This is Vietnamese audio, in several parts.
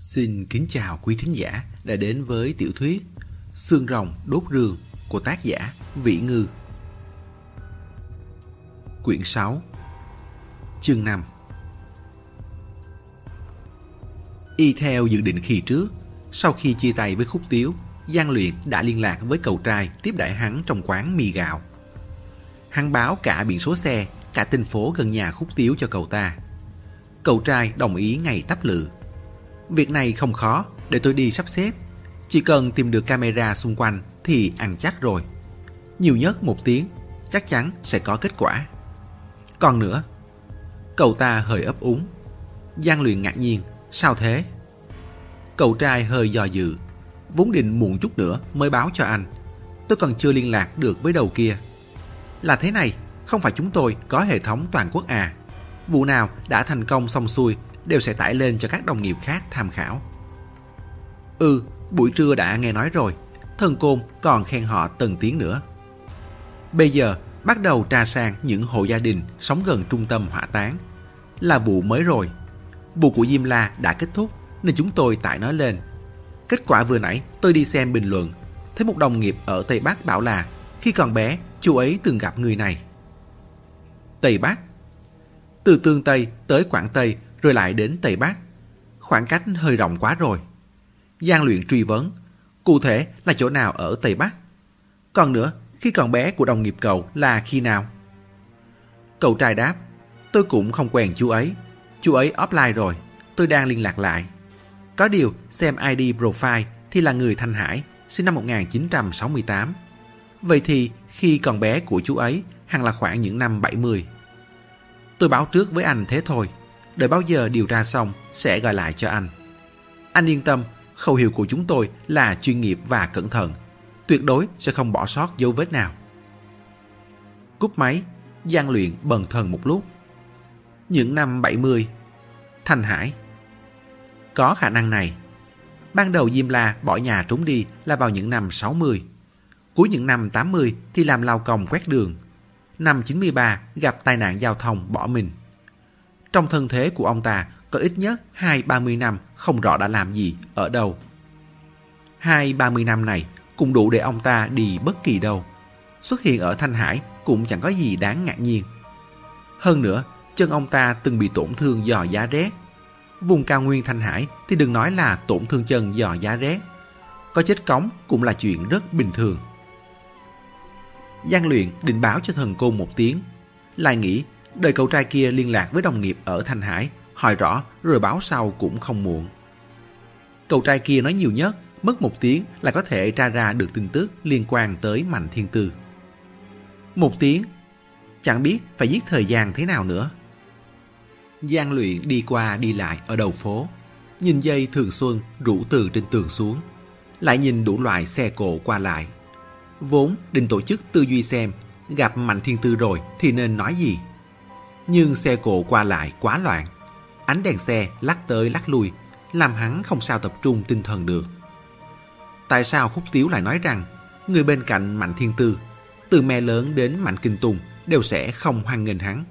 Xin kính chào quý thính giả đã đến với tiểu thuyết Xương rồng đốt rường của tác giả Vĩ Ngư. Quyển 6 Chương 5 Y theo dự định khi trước, sau khi chia tay với Khúc Tiếu, Giang Luyện đã liên lạc với cầu trai tiếp đại hắn trong quán mì gạo. Hắn báo cả biển số xe, cả tên phố gần nhà Khúc Tiếu cho cậu ta. Cậu trai đồng ý ngày tắp lự. Việc này không khó, để tôi đi sắp xếp. Chỉ cần tìm được camera xung quanh thì ăn chắc rồi. Nhiều nhất một tiếng, chắc chắn sẽ có kết quả. Còn nữa, cậu ta hơi ấp úng. Giang luyện ngạc nhiên, sao thế? Cậu trai hơi dò dự, vốn định muộn chút nữa mới báo cho anh. Tôi còn chưa liên lạc được với đầu kia. Là thế này, không phải chúng tôi có hệ thống toàn quốc à. Vụ nào đã thành công xong xuôi đều sẽ tải lên cho các đồng nghiệp khác tham khảo. Ừ, buổi trưa đã nghe nói rồi, thần côn còn khen họ từng tiếng nữa. Bây giờ bắt đầu tra sang những hộ gia đình sống gần trung tâm hỏa táng. Là vụ mới rồi. Vụ của Diêm La đã kết thúc nên chúng tôi tải nó lên. Kết quả vừa nãy tôi đi xem bình luận, thấy một đồng nghiệp ở Tây Bắc bảo là khi còn bé, chú ấy từng gặp người này. Tây Bắc Từ Tương Tây tới Quảng Tây rồi lại đến Tây Bắc. Khoảng cách hơi rộng quá rồi. Giang luyện truy vấn, cụ thể là chỗ nào ở Tây Bắc? Còn nữa, khi còn bé của đồng nghiệp cậu là khi nào? Cậu trai đáp, tôi cũng không quen chú ấy. Chú ấy offline rồi, tôi đang liên lạc lại. Có điều, xem ID profile thì là người Thanh Hải, sinh năm 1968. Vậy thì, khi còn bé của chú ấy hẳn là khoảng những năm 70. Tôi báo trước với anh thế thôi, đợi bao giờ điều tra xong sẽ gọi lại cho anh. Anh yên tâm, khẩu hiệu của chúng tôi là chuyên nghiệp và cẩn thận, tuyệt đối sẽ không bỏ sót dấu vết nào. Cúp máy, gian luyện bần thần một lúc. Những năm 70, Thanh Hải. Có khả năng này. Ban đầu Diêm La bỏ nhà trốn đi là vào những năm 60. Cuối những năm 80 thì làm lao công quét đường. Năm 93 gặp tai nạn giao thông bỏ mình. Trong thân thế của ông ta có ít nhất hai ba mươi năm không rõ đã làm gì, ở đâu. Hai ba mươi năm này cũng đủ để ông ta đi bất kỳ đâu. Xuất hiện ở Thanh Hải cũng chẳng có gì đáng ngạc nhiên. Hơn nữa, chân ông ta từng bị tổn thương do giá rét. Vùng cao nguyên Thanh Hải thì đừng nói là tổn thương chân do giá rét. Có chết cống cũng là chuyện rất bình thường. Giang luyện định báo cho thần côn một tiếng. Lại nghĩ Đợi cậu trai kia liên lạc với đồng nghiệp ở Thanh Hải, hỏi rõ rồi báo sau cũng không muộn. Cậu trai kia nói nhiều nhất, mất một tiếng là có thể tra ra được tin tức liên quan tới Mạnh Thiên Tư. Một tiếng, chẳng biết phải giết thời gian thế nào nữa. Giang luyện đi qua đi lại ở đầu phố, nhìn dây thường xuân rủ từ trên tường xuống, lại nhìn đủ loại xe cộ qua lại. Vốn định tổ chức tư duy xem, gặp Mạnh Thiên Tư rồi thì nên nói gì nhưng xe cộ qua lại quá loạn. Ánh đèn xe lắc tới lắc lui, làm hắn không sao tập trung tinh thần được. Tại sao Khúc Tiếu lại nói rằng người bên cạnh Mạnh Thiên Tư, từ mẹ lớn đến Mạnh Kinh Tùng đều sẽ không hoan nghênh hắn?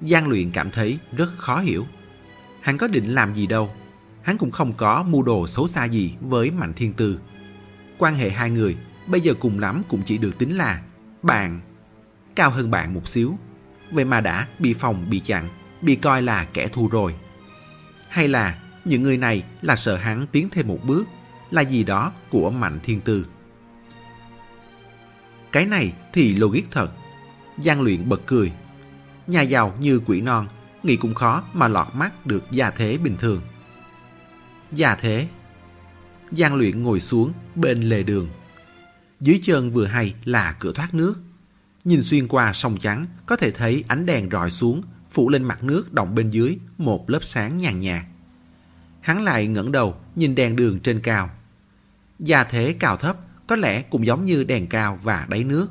Giang luyện cảm thấy rất khó hiểu. Hắn có định làm gì đâu. Hắn cũng không có mưu đồ xấu xa gì với Mạnh Thiên Tư. Quan hệ hai người bây giờ cùng lắm cũng chỉ được tính là bạn, cao hơn bạn một xíu vậy mà đã bị phòng bị chặn, bị coi là kẻ thù rồi. Hay là những người này là sợ hắn tiến thêm một bước, là gì đó của Mạnh Thiên Tư. Cái này thì logic thật. Giang luyện bật cười. Nhà giàu như quỷ non, nghĩ cũng khó mà lọt mắt được gia thế bình thường. Gia thế. Giang luyện ngồi xuống bên lề đường. Dưới chân vừa hay là cửa thoát nước. Nhìn xuyên qua sông trắng, có thể thấy ánh đèn rọi xuống, phủ lên mặt nước động bên dưới một lớp sáng nhàn nhạt. Hắn lại ngẩng đầu, nhìn đèn đường trên cao. Gia thế cao thấp có lẽ cũng giống như đèn cao và đáy nước.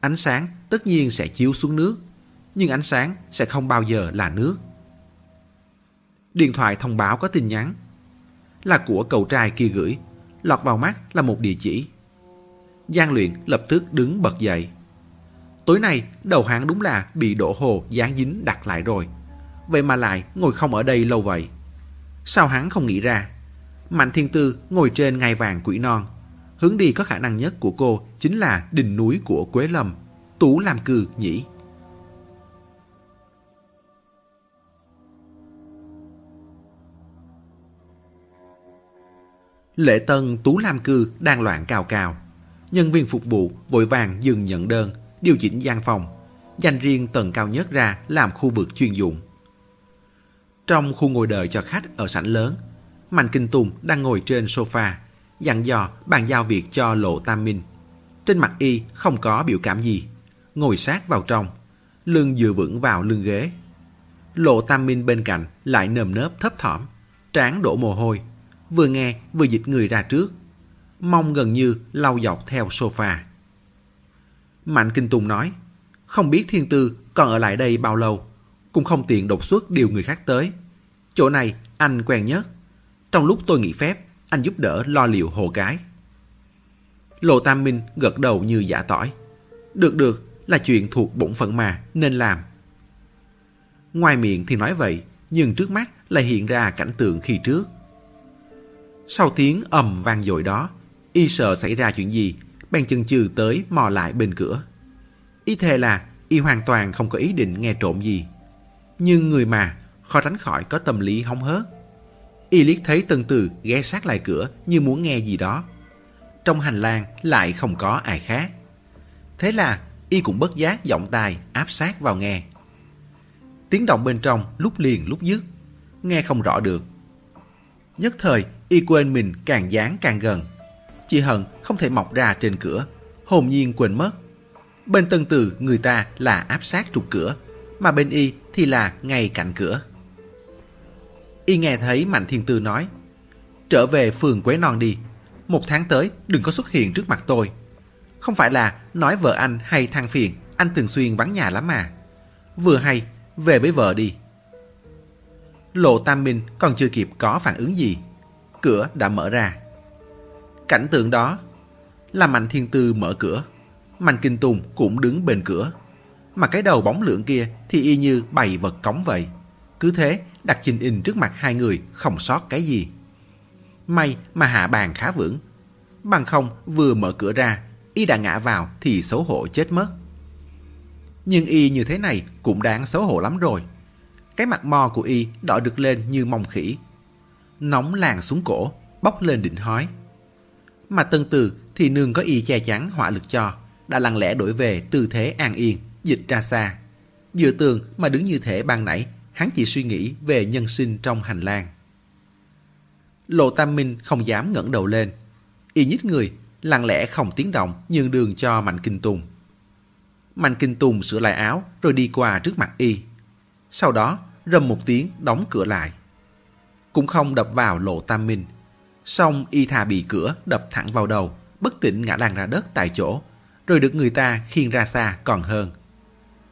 Ánh sáng tất nhiên sẽ chiếu xuống nước, nhưng ánh sáng sẽ không bao giờ là nước. Điện thoại thông báo có tin nhắn. Là của cậu trai kia gửi, lọt vào mắt là một địa chỉ. Giang luyện lập tức đứng bật dậy. Tối nay đầu hắn đúng là bị đổ hồ dán dính đặt lại rồi. Vậy mà lại ngồi không ở đây lâu vậy. Sao hắn không nghĩ ra? Mạnh Thiên Tư ngồi trên ngai vàng quỷ non. Hướng đi có khả năng nhất của cô chính là đỉnh núi của Quế Lâm. Tú làm Cư nhỉ? Lễ tân Tú Lam Cư đang loạn cào cào, Nhân viên phục vụ vội vàng dừng nhận đơn, điều chỉnh gian phòng, dành riêng tầng cao nhất ra làm khu vực chuyên dụng. Trong khu ngồi đợi cho khách ở sảnh lớn, Mạnh Kinh Tùng đang ngồi trên sofa, dặn dò bàn giao việc cho Lộ Tam Minh. Trên mặt y không có biểu cảm gì, ngồi sát vào trong, lưng dựa vững vào lưng ghế. Lộ Tam Minh bên cạnh lại nơm nớp thấp thỏm, trán đổ mồ hôi, vừa nghe vừa dịch người ra trước. Mong gần như lau dọc theo sofa. Mạnh Kinh Tùng nói, không biết Thiên Tư còn ở lại đây bao lâu, cũng không tiện đột xuất điều người khác tới. Chỗ này anh quen nhất. Trong lúc tôi nghỉ phép, anh giúp đỡ lo liệu hồ cái. Lộ Tam Minh gật đầu như giả tỏi. Được được, là chuyện thuộc bổn phận mà, nên làm. Ngoài miệng thì nói vậy, nhưng trước mắt lại hiện ra cảnh tượng khi trước. Sau tiếng ầm vang dội đó, y sợ xảy ra chuyện gì, bèn chừng chừ tới mò lại bên cửa. Y thề là y hoàn toàn không có ý định nghe trộm gì. Nhưng người mà, khó tránh khỏi có tâm lý hóng hớt. Y liếc thấy Tân Từ ghé sát lại cửa như muốn nghe gì đó. Trong hành lang lại không có ai khác. Thế là y cũng bất giác giọng tai áp sát vào nghe. Tiếng động bên trong lúc liền lúc dứt, nghe không rõ được. Nhất thời, y quên mình càng dán càng gần. Chị Hận không thể mọc ra trên cửa, hồn nhiên quên mất. Bên tân từ người ta là áp sát trục cửa, mà bên y thì là ngay cạnh cửa. Y nghe thấy Mạnh Thiên Tư nói, trở về phường Quế Non đi, một tháng tới đừng có xuất hiện trước mặt tôi. Không phải là nói vợ anh hay than phiền, anh thường xuyên vắng nhà lắm mà. Vừa hay, về với vợ đi. Lộ Tam Minh còn chưa kịp có phản ứng gì. Cửa đã mở ra. Cảnh tượng đó là Mạnh Thiên Tư mở cửa. Mạnh Kinh Tùng cũng đứng bên cửa. Mà cái đầu bóng lượng kia thì y như bày vật cống vậy. Cứ thế đặt chinh in trước mặt hai người không sót cái gì. May mà hạ bàn khá vững. Bằng không vừa mở cửa ra, y đã ngã vào thì xấu hổ chết mất. Nhưng y như thế này cũng đáng xấu hổ lắm rồi. Cái mặt mò của y đỏ được lên như mông khỉ. Nóng làng xuống cổ, bốc lên đỉnh hói. Mà tân từ thì nương có y che chắn hỏa lực cho, đã lặng lẽ đổi về tư thế an yên, dịch ra xa. Dựa tường mà đứng như thể ban nãy, hắn chỉ suy nghĩ về nhân sinh trong hành lang. Lộ Tam Minh không dám ngẩng đầu lên. Y nhích người, lặng lẽ không tiếng động nhường đường cho Mạnh Kinh Tùng. Mạnh Kinh Tùng sửa lại áo rồi đi qua trước mặt Y. Sau đó rầm một tiếng đóng cửa lại. Cũng không đập vào Lộ Tam Minh. Xong Y thà bị cửa đập thẳng vào đầu, bất tỉnh ngã lăn ra đất tại chỗ, rồi được người ta khiêng ra xa còn hơn.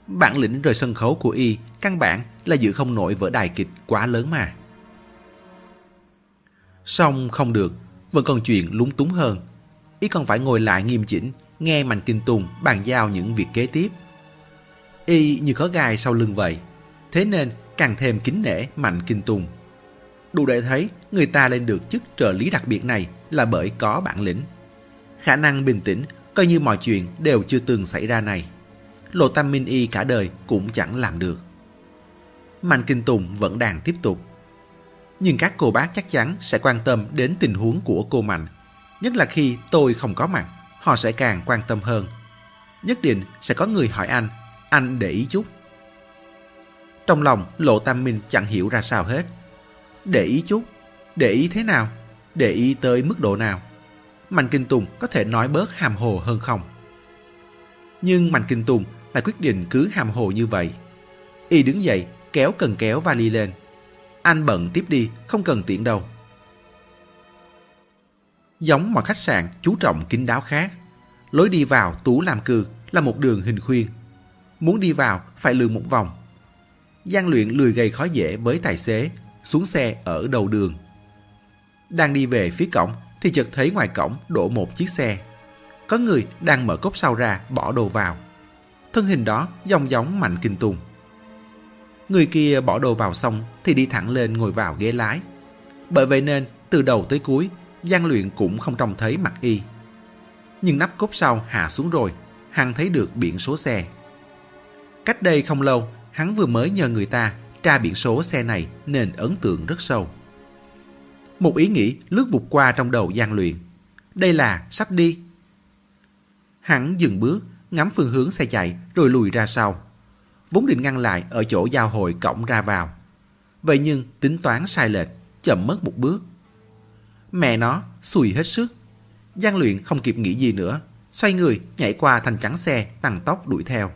Bản lĩnh rời sân khấu của Y căn bản là giữ không nổi vở đài kịch quá lớn mà. Xong không được, vẫn còn chuyện lúng túng hơn. Y còn phải ngồi lại nghiêm chỉnh, nghe Mạnh Kinh Tùng bàn giao những việc kế tiếp. Y như có gai sau lưng vậy, thế nên càng thêm kính nể Mạnh Kinh Tùng. Đủ để thấy người ta lên được chức trợ lý đặc biệt này là bởi có bản lĩnh. Khả năng bình tĩnh coi như mọi chuyện đều chưa từng xảy ra này. Lộ Tam Minh Y cả đời cũng chẳng làm được. Mạnh Kinh Tùng vẫn đang tiếp tục. Nhưng các cô bác chắc chắn sẽ quan tâm đến tình huống của cô Mạnh. Nhất là khi tôi không có mặt, họ sẽ càng quan tâm hơn. Nhất định sẽ có người hỏi anh, anh để ý chút. Trong lòng Lộ Tam Minh chẳng hiểu ra sao hết. Để ý chút? Để ý thế nào? Để ý tới mức độ nào? Mạnh Kinh Tùng có thể nói bớt hàm hồ hơn không? Nhưng Mạnh Kinh Tùng lại quyết định cứ hàm hồ như vậy. Y đứng dậy, kéo cần kéo vali lên. Anh bận tiếp đi, không cần tiện đâu. Giống mọi khách sạn chú trọng kín đáo khác, lối đi vào Tú làm cư là một đường hình khuyên. Muốn đi vào phải lượn một vòng. Giang luyện lười gây khó dễ với tài xế, xuống xe ở đầu đường. Đang đi về phía cổng thì chợt thấy ngoài cổng đổ một chiếc xe. Có người đang mở cốc sau ra bỏ đồ vào. Thân hình đó dòng giống Mạnh Kinh Tùng. Người kia bỏ đồ vào xong thì đi thẳng lên ngồi vào ghế lái. Bởi vậy nên từ đầu tới cuối, Giang Luyện cũng không trông thấy mặt y. Nhưng nắp cốp sau hạ xuống rồi, hắn thấy được biển số xe. Cách đây không lâu, hắn vừa mới nhờ người ta tra biển số xe này nên ấn tượng rất sâu. Một ý nghĩ lướt vụt qua trong đầu gian Luyện. Đây là sắp đi. Hắn dừng bước, ngắm phương hướng xe chạy rồi lùi ra sau. Vốn định ngăn lại ở chỗ giao hội cổng ra vào. Vậy nhưng tính toán sai lệch, chậm mất một bước. Mẹ nó, xùi hết sức. Giang luyện không kịp nghĩ gì nữa, xoay người nhảy qua thành chắn xe tăng tốc đuổi theo.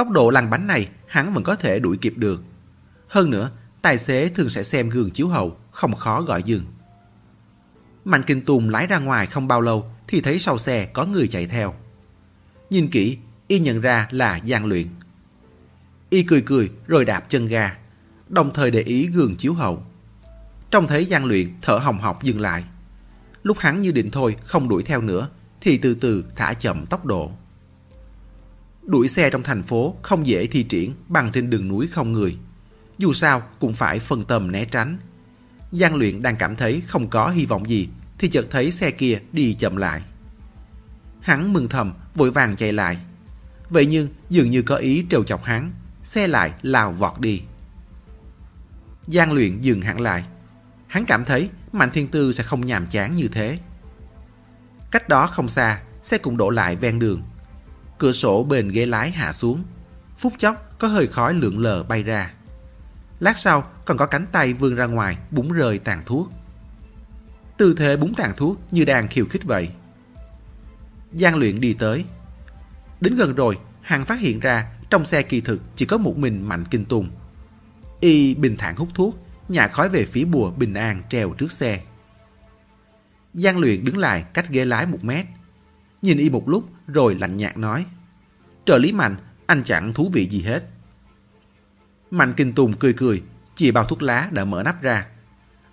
Tốc độ lăn bánh này hắn vẫn có thể đuổi kịp được. Hơn nữa, tài xế thường sẽ xem gương chiếu hậu, không khó gọi dừng. Mạnh Kinh Tùng lái ra ngoài không bao lâu thì thấy sau xe có người chạy theo. Nhìn kỹ, y nhận ra là Giang Luyện. Y cười cười rồi đạp chân ga, đồng thời để ý gương chiếu hậu. Trông thấy Giang Luyện thở hồng hộc dừng lại. Lúc hắn như định thôi không đuổi theo nữa thì từ từ thả chậm tốc độ. Đuổi xe trong thành phố không dễ thi triển bằng trên đường núi không người. Dù sao cũng phải phân tâm né tránh. Giang Luyện đang cảm thấy không có hy vọng gì thì chợt thấy xe kia đi chậm lại. Hắn mừng thầm, vội vàng chạy lại. Vậy nhưng dường như có ý trêu chọc hắn, xe lại lao vọt đi. Giang luyện dừng hẳn lại. Hắn cảm thấy Mạnh Thiên Tư sẽ không nhàm chán như thế. Cách đó không xa, xe cũng đổ lại ven đường. Cửa sổ bên ghế lái hạ xuống. Phút chốc có hơi khói lượn lờ bay ra. Lát sau còn có cánh tay vươn ra ngoài búng rơi tàn thuốc. Tư thế búng tàn thuốc như đang khiêu khích vậy. Giang luyện đi tới. Đến gần rồi, Hằng phát hiện ra trong xe kỳ thực chỉ có một mình Mạnh Kinh Tùng. Y bình thản hút thuốc, nhả khói về phía bùa bình an treo trước xe. Giang luyện đứng lại cách ghế lái một mét. Nhìn y một lúc rồi lạnh nhạt nói. Trợ lý Mạnh, anh chẳng thú vị gì hết. Mạnh Kinh Tùng cười cười, chìa bao thuốc lá đã mở nắp ra.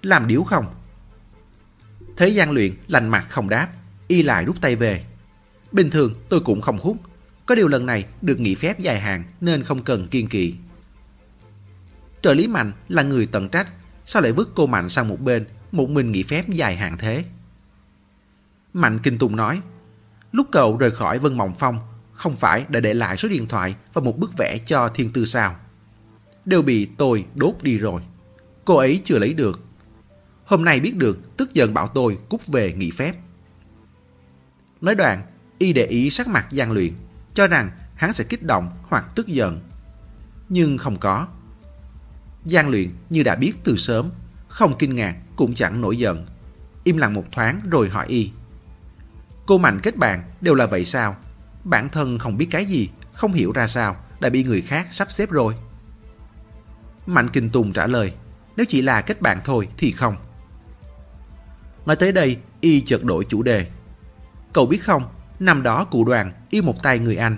Làm điếu không? Thế gian luyện lành mặt không đáp, y lại rút tay về. Bình thường tôi cũng không hút, có điều lần này được nghỉ phép dài hạn nên không cần kiên kỳ. Trợ lý Mạnh là người tận trách, sao lại vứt cô Mạnh sang một bên, một mình nghỉ phép dài hạn thế? Mạnh Kinh Tùng nói, lúc cậu rời khỏi Vân Mộng Phong, không phải đã để lại số điện thoại và một bức vẽ cho thiên tư sao? Đều bị tôi đốt đi rồi. Cô ấy chưa lấy được. Hôm nay biết được, tức giận bảo tôi cút về nghỉ phép. Nói đoạn, y để ý sắc mặt gian luyện, cho rằng hắn sẽ kích động hoặc tức giận. Nhưng không có. Giang luyện như đã biết từ sớm, không kinh ngạc cũng chẳng nổi giận. Im lặng một thoáng rồi hỏi y. Cô Mạnh kết bạn đều là vậy sao? Bản thân không biết cái gì, không hiểu ra sao, đã bị người khác sắp xếp rồi. Mạnh Kinh Tùng trả lời, nếu chỉ là kết bạn thôi thì không. Nói tới đây, y chợt đổi chủ đề. Cậu biết không, năm đó cụ đoàn yêu một tay người Anh.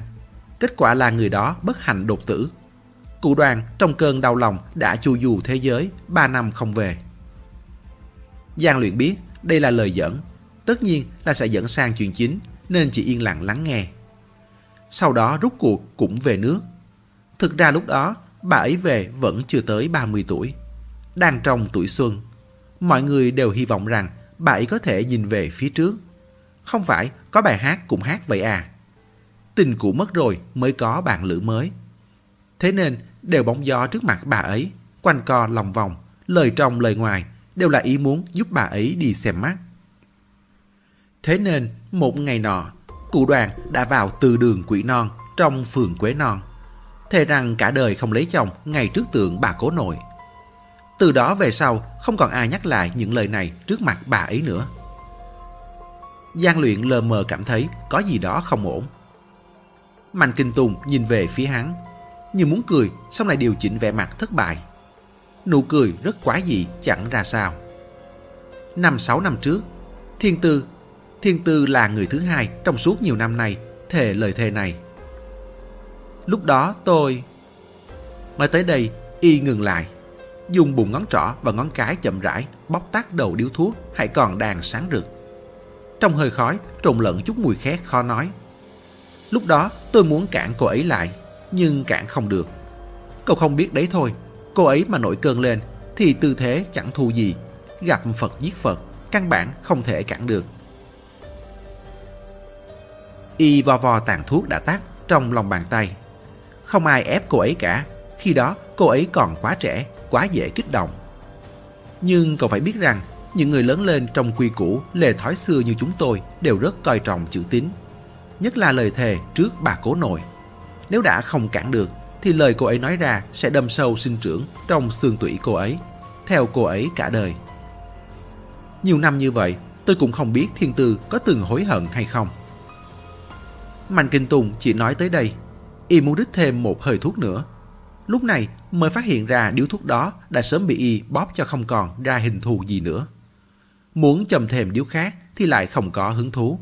Kết quả là người đó bất hạnh đột tử. Cụ đoàn trong cơn đau lòng đã chu du thế giới, ba năm không về. Giang luyện biết đây là lời dẫn, tất nhiên là sẽ dẫn sang chuyện chính nên chỉ yên lặng lắng nghe. Sau đó rút cuộc cũng về nước. Thực ra lúc đó bà ấy về vẫn chưa tới 30 tuổi. Đang trong tuổi xuân. Mọi người đều hy vọng rằng bà ấy có thể nhìn về phía trước. Không phải có bài hát cũng hát vậy à. Tình cũ mất rồi mới có bạn lữ mới. Thế nên đều bóng gió trước mặt bà ấy, quanh co lòng vòng, lời trong lời ngoài đều là ý muốn giúp bà ấy đi xem mắt. Thế nên một ngày nọ, cụ đoàn đã vào từ đường quỷ non trong phường Quế Non. Thề rằng cả đời không lấy chồng ngay trước tượng bà cố nội. Từ đó về sau không còn ai nhắc lại những lời này trước mặt bà ấy nữa. Giang luyện lờ mờ cảm thấy có gì đó không ổn. Mạnh Kinh Tùng nhìn về phía hắn, như muốn cười xong lại điều chỉnh vẻ mặt thất bại. Nụ cười rất quá dị chẳng ra sao. Năm sáu năm trước, Thiên Tư Thiên Tư là người thứ hai trong suốt nhiều năm nay thề lời thề này. Lúc đó tôi... Nói tới đây, y ngừng lại. Dùng bụng ngón trỏ và ngón cái chậm rãi bóc tắt đầu điếu thuốc hay còn đang sáng rực. Trong hơi khói trộn lẫn chút mùi khét khó nói. Lúc đó tôi muốn cản cô ấy lại, nhưng cản không được. Cậu không biết đấy thôi, cô ấy mà nổi cơn lên thì tư thế chẳng thua gì. Gặp Phật giết Phật, căn bản không thể cản được. Y vo vo tàn thuốc đã tắt trong lòng bàn tay. Không ai ép cô ấy cả, khi đó cô ấy còn quá trẻ, quá dễ kích động. Nhưng cậu phải biết rằng, những người lớn lên trong quy củ, lề thói xưa như chúng tôi đều rất coi trọng chữ tín. Nhất là lời thề trước bà cố nội. Nếu đã không cản được, thì lời cô ấy nói ra sẽ đâm sâu sinh trưởng trong xương tủy cô ấy, theo cô ấy cả đời. Nhiều năm như vậy, tôi cũng không biết thiên tư có từng hối hận hay không. Mạnh Kinh Tùng chỉ nói tới đây, y muốn rít thêm một hơi thuốc nữa. Lúc này mới phát hiện ra điếu thuốc đó đã sớm bị y bóp cho không còn ra hình thù gì nữa. Muốn chầm thêm điếu khác thì lại không có hứng thú.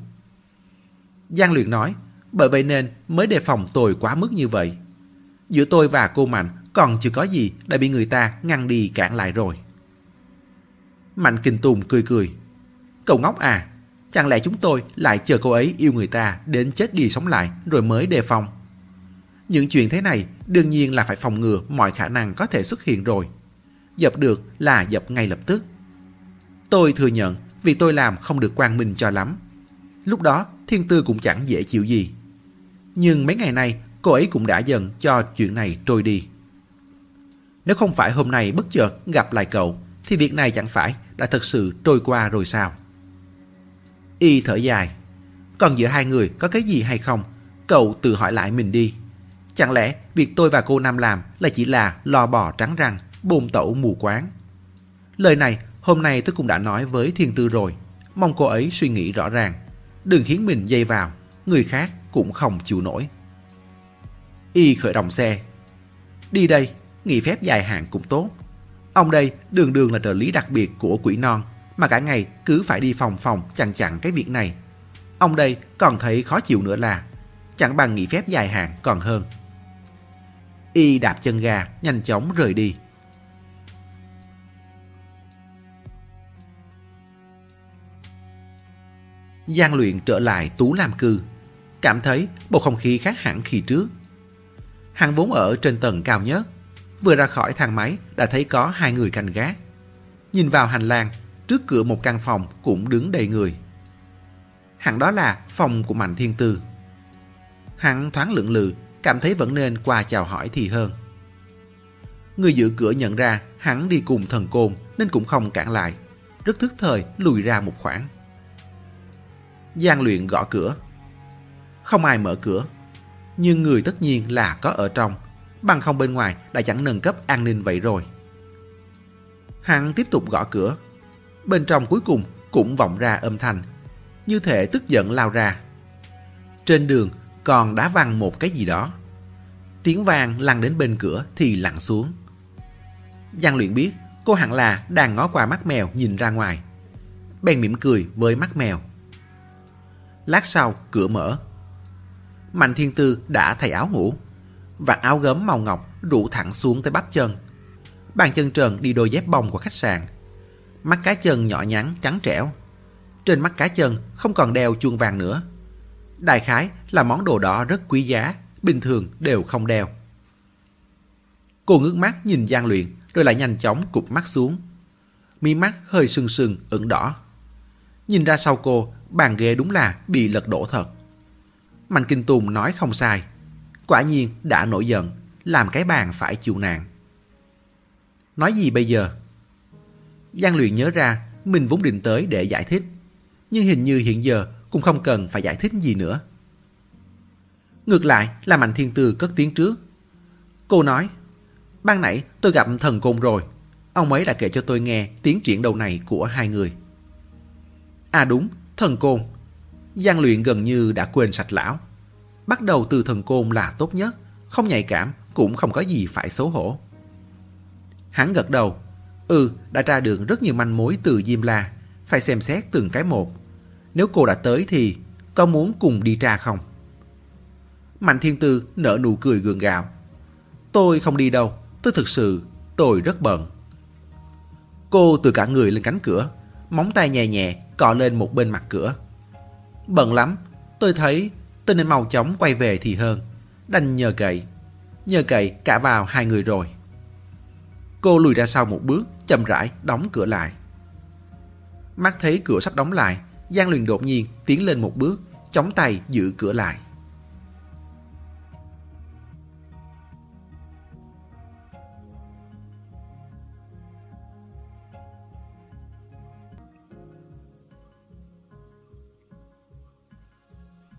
Giang Luyện nói, bởi vậy nên mới đề phòng tôi quá mức như vậy. Giữa tôi và cô Mạnh còn chưa có gì đã bị người ta ngăn đi cản lại rồi. Mạnh Kinh Tùng cười cười. Cậu ngốc à, chẳng lẽ chúng tôi lại chờ cô ấy yêu người ta đến chết đi sống lại rồi mới đề phòng? Những chuyện thế này đương nhiên là phải phòng ngừa mọi khả năng có thể xuất hiện rồi. Dập được là dập ngay lập tức. Tôi thừa nhận vì tôi làm không được quang minh cho lắm. Lúc đó thiên tư cũng chẳng dễ chịu gì. Nhưng mấy ngày nay cô ấy cũng đã dần cho chuyện này trôi đi. Nếu không phải hôm nay bất chợt gặp lại cậu, thì việc này chẳng phải đã thật sự trôi qua rồi sao? Y thở dài. Còn giữa hai người có cái gì hay không? Cậu tự hỏi lại mình đi. Chẳng lẽ việc tôi và cô Nam làm là chỉ là lò bò trắng răng, bồn tẩu mù quáng? Lời này hôm nay tôi cũng đã nói với Thiên Tư rồi. Mong cô ấy suy nghĩ rõ ràng. Đừng khiến mình dây vào, người khác cũng không chịu nổi. Y khởi động xe. Đi đây, nghỉ phép dài hạn cũng tốt. Ông đây đường đường là trợ lý đặc biệt của quỷ non, mà cả ngày cứ phải đi phòng phòng chặn chặn cái việc này. Ông đây còn thấy khó chịu nữa là chẳng bằng nghỉ phép dài hạn còn hơn. Y đạp chân ga, nhanh chóng rời đi. Giang luyện trở lại Tú Lam Cư, cảm thấy bầu không khí khác hẳn khi trước. Hắn vốn ở trên tầng cao nhất, vừa ra khỏi thang máy đã thấy có hai người canh gác. Nhìn vào hành lang, trước cửa một căn phòng cũng đứng đầy người. Hẳn đó là phòng của Mạnh Thiên Tư. Hắn thoáng lưỡng lự, cảm thấy vẫn nên qua chào hỏi thì hơn. Người giữ cửa nhận ra hắn đi cùng thần côn nên cũng không cản lại, rất thức thời lùi ra một khoảng. Giang luyện gõ cửa. Không ai mở cửa, nhưng người tất nhiên là có ở trong, bằng không bên ngoài đã chẳng nâng cấp an ninh vậy rồi. Hắn tiếp tục gõ cửa. Bên trong cuối cùng cũng vọng ra âm thanh, như thể tức giận lao ra. Trên đường còn đá văng một cái gì đó. Tiếng vang lăn đến bên cửa thì lặn xuống. Giang luyện biết cô hẳn là đang ngó qua mắt mèo nhìn ra ngoài. Bèn mỉm cười với mắt mèo. Lát sau cửa mở. Mạnh Thiên Tư đã thay áo ngủ. Vạt áo gấm màu ngọc rụ thẳng xuống tới bắp chân. Bàn chân trần đi đôi dép bông của khách sạn. Mắt cá chân nhỏ nhắn trắng trẻo. Trên mắt cá chân không còn đeo chuông vàng nữa. Đại khái là món đồ đó rất quý giá, bình thường đều không đeo. Cô ngước mắt nhìn Giang Luyện rồi lại nhanh chóng cụp mắt xuống. Mi mắt hơi sưng sưng, ửng đỏ. Nhìn ra sau cô, bàn ghế đúng là bị lật đổ thật. Mạnh Kinh Tùng nói không sai. Quả nhiên đã nổi giận, làm cái bàn phải chịu nàng Nói gì bây giờ? Giang luyện nhớ ra mình vốn định tới để giải thích. Nhưng hình như hiện giờ cũng không cần phải giải thích gì nữa. Ngược lại là Mạnh Thiên Tư cất tiếng trước. Cô nói, ban nãy tôi gặp thần côn rồi. Ông ấy đã kể cho tôi nghe tiến triển đầu này của hai người. À đúng, thần côn. Giang luyện gần như đã quên sạch lão. Bắt đầu từ thần côn là tốt nhất, không nhạy cảm, cũng không có gì phải xấu hổ. Hắn gật đầu. Ừ, đã tra được rất nhiều manh mối từ Diêm La. Phải xem xét từng cái một. Nếu cô đã tới thì có muốn cùng đi tra không? Mạnh Thiên Tư nở nụ cười gượng gạo. Tôi không đi đâu. Tôi thực sự, tôi rất bận. Cô từ cả người lên cánh cửa, móng tay nhẹ nhẹ cọ lên một bên mặt cửa. Bận lắm, tôi thấy tôi nên mau chóng quay về thì hơn. Đành nhờ cậy. Nhờ cậy cả vào hai người rồi. Cô lùi ra sau một bước, chậm rãi đóng cửa lại. Mắt thấy cửa sắp đóng lại, Giang Luyện đột nhiên tiến lên một bước, chống tay giữ cửa lại.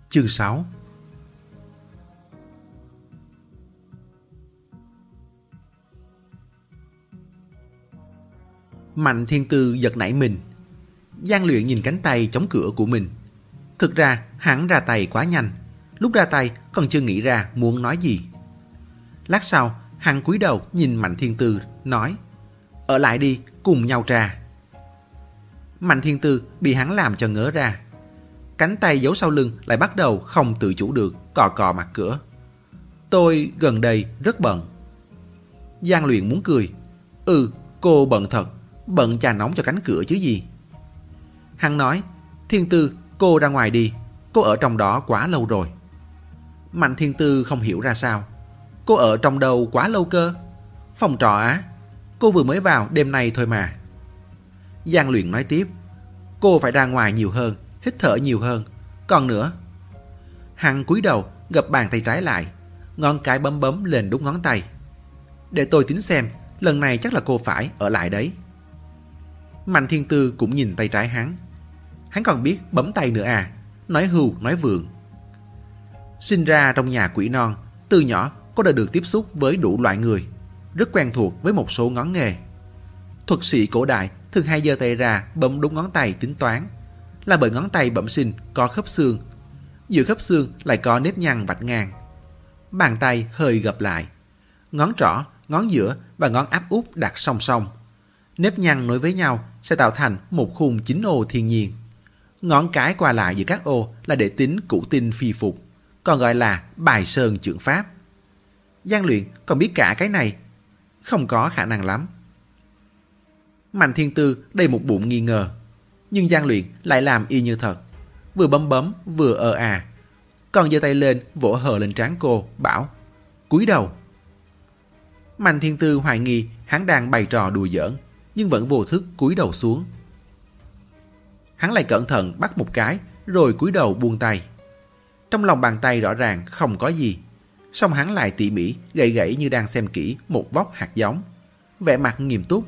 Chương 6 Mạnh thiên tư giật nảy mình. Giang luyện nhìn cánh tay chống cửa của mình. Thực ra hắn ra tay quá nhanh. Lúc ra tay còn chưa nghĩ ra muốn nói gì. Lát sau, hắn cúi đầu nhìn Mạnh thiên tư, nói Ở lại đi, cùng nhau trà. Mạnh thiên tư bị hắn làm cho ngớ ra. Cánh tay giấu sau lưng lại bắt đầu không tự chủ được, cò cò mặt cửa. Tôi gần đây rất bận. Giang luyện muốn cười. Ừ, cô bận thật bận trà nóng cho cánh cửa chứ gì. Hắn nói, Thiên Tư, cô ra ngoài đi, cô ở trong đó quá lâu rồi. Mạnh Thiên Tư không hiểu ra sao. Cô ở trong đâu quá lâu cơ? Phòng trọ á? Cô vừa mới vào đêm nay thôi mà. Giang luyện nói tiếp, cô phải ra ngoài nhiều hơn, hít thở nhiều hơn. Còn nữa, hằng cúi đầu gập bàn tay trái lại, ngón cái bấm bấm lên đúng ngón tay. Để tôi tính xem, lần này chắc là cô phải ở lại đấy. Mạnh Thiên Tư cũng nhìn tay trái hắn. Hắn còn biết bấm tay nữa à, nói hưu, nói vượng. Sinh ra trong nhà quỷ non, từ nhỏ cô đã được tiếp xúc với đủ loại người, rất quen thuộc với một số ngón nghề. Thuật sĩ cổ đại thường hay giơ tay ra bấm đúng ngón tay tính toán, là bởi ngón tay bẩm sinh có khớp xương, giữa khớp xương lại có nếp nhăn vạch ngang. Bàn tay hơi gập lại, ngón trỏ, ngón giữa và ngón áp út đặt song song, nếp nhăn nối với nhau sẽ tạo thành một khung chín ô thiên nhiên. Ngón cái qua lại giữa các ô là để tính củ tinh phi phục, còn gọi là bài sơn trưởng pháp. Giang luyện còn biết cả cái này, không có khả năng lắm. Mạnh thiên tư đầy một bụng nghi ngờ, nhưng Giang luyện lại làm y như thật, vừa bấm bấm vừa ờ à, còn giơ tay lên vỗ hờ lên trán cô, bảo cúi đầu. Mạnh thiên tư hoài nghi hắn đang bày trò đùa giỡn, nhưng vẫn vô thức cúi đầu xuống. Hắn lại cẩn thận bắt một cái, rồi cúi đầu buông tay. Trong lòng bàn tay rõ ràng không có gì, song hắn lại tỉ mỉ, gậy gãy như đang xem kỹ một vóc hạt giống, vẻ mặt nghiêm túc.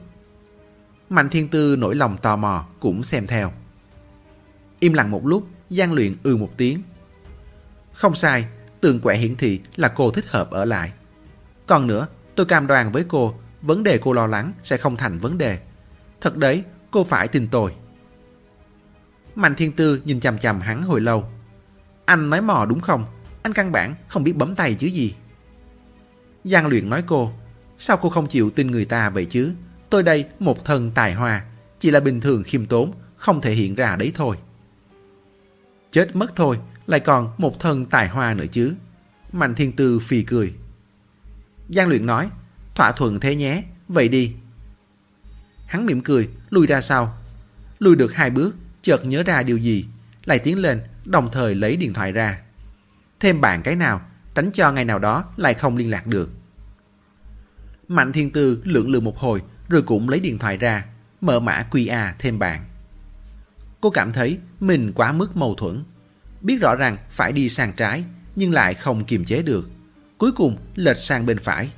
Mạnh Thiên Tư nổi lòng tò mò cũng xem theo. Im lặng một lúc, gian luyện ư ừ một tiếng. Không sai, tường quẹ hiển thị là cô thích hợp ở lại. Còn nữa, tôi cam đoan với cô vấn đề cô lo lắng sẽ không thành vấn đề. Thật đấy, cô phải tin tôi. Mạnh Thiên Tư nhìn chằm chằm hắn hồi lâu. Anh nói mò đúng không? Anh căn bản không biết bấm tay chứ gì. Giang luyện nói cô, sao cô không chịu tin người ta vậy chứ? Tôi đây một thần tài hoa, chỉ là bình thường khiêm tốn, không thể hiện ra đấy thôi. Chết mất thôi, lại còn một thần tài hoa nữa chứ. Mạnh Thiên Tư phì cười. Giang luyện nói, Thỏa thuận thế nhé, vậy đi. Hắn mỉm cười, lùi ra sau. Lùi được hai bước, chợt nhớ ra điều gì, lại tiến lên, đồng thời lấy điện thoại ra. Thêm bạn cái nào, tránh cho ngày nào đó lại không liên lạc được. Mạnh Thiên Tư lưỡng lự một hồi, rồi cũng lấy điện thoại ra, mở mã QA thêm bạn. Cô cảm thấy mình quá mức mâu thuẫn. Biết rõ ràng phải đi sang trái, nhưng lại không kiềm chế được. Cuối cùng lệch sang bên phải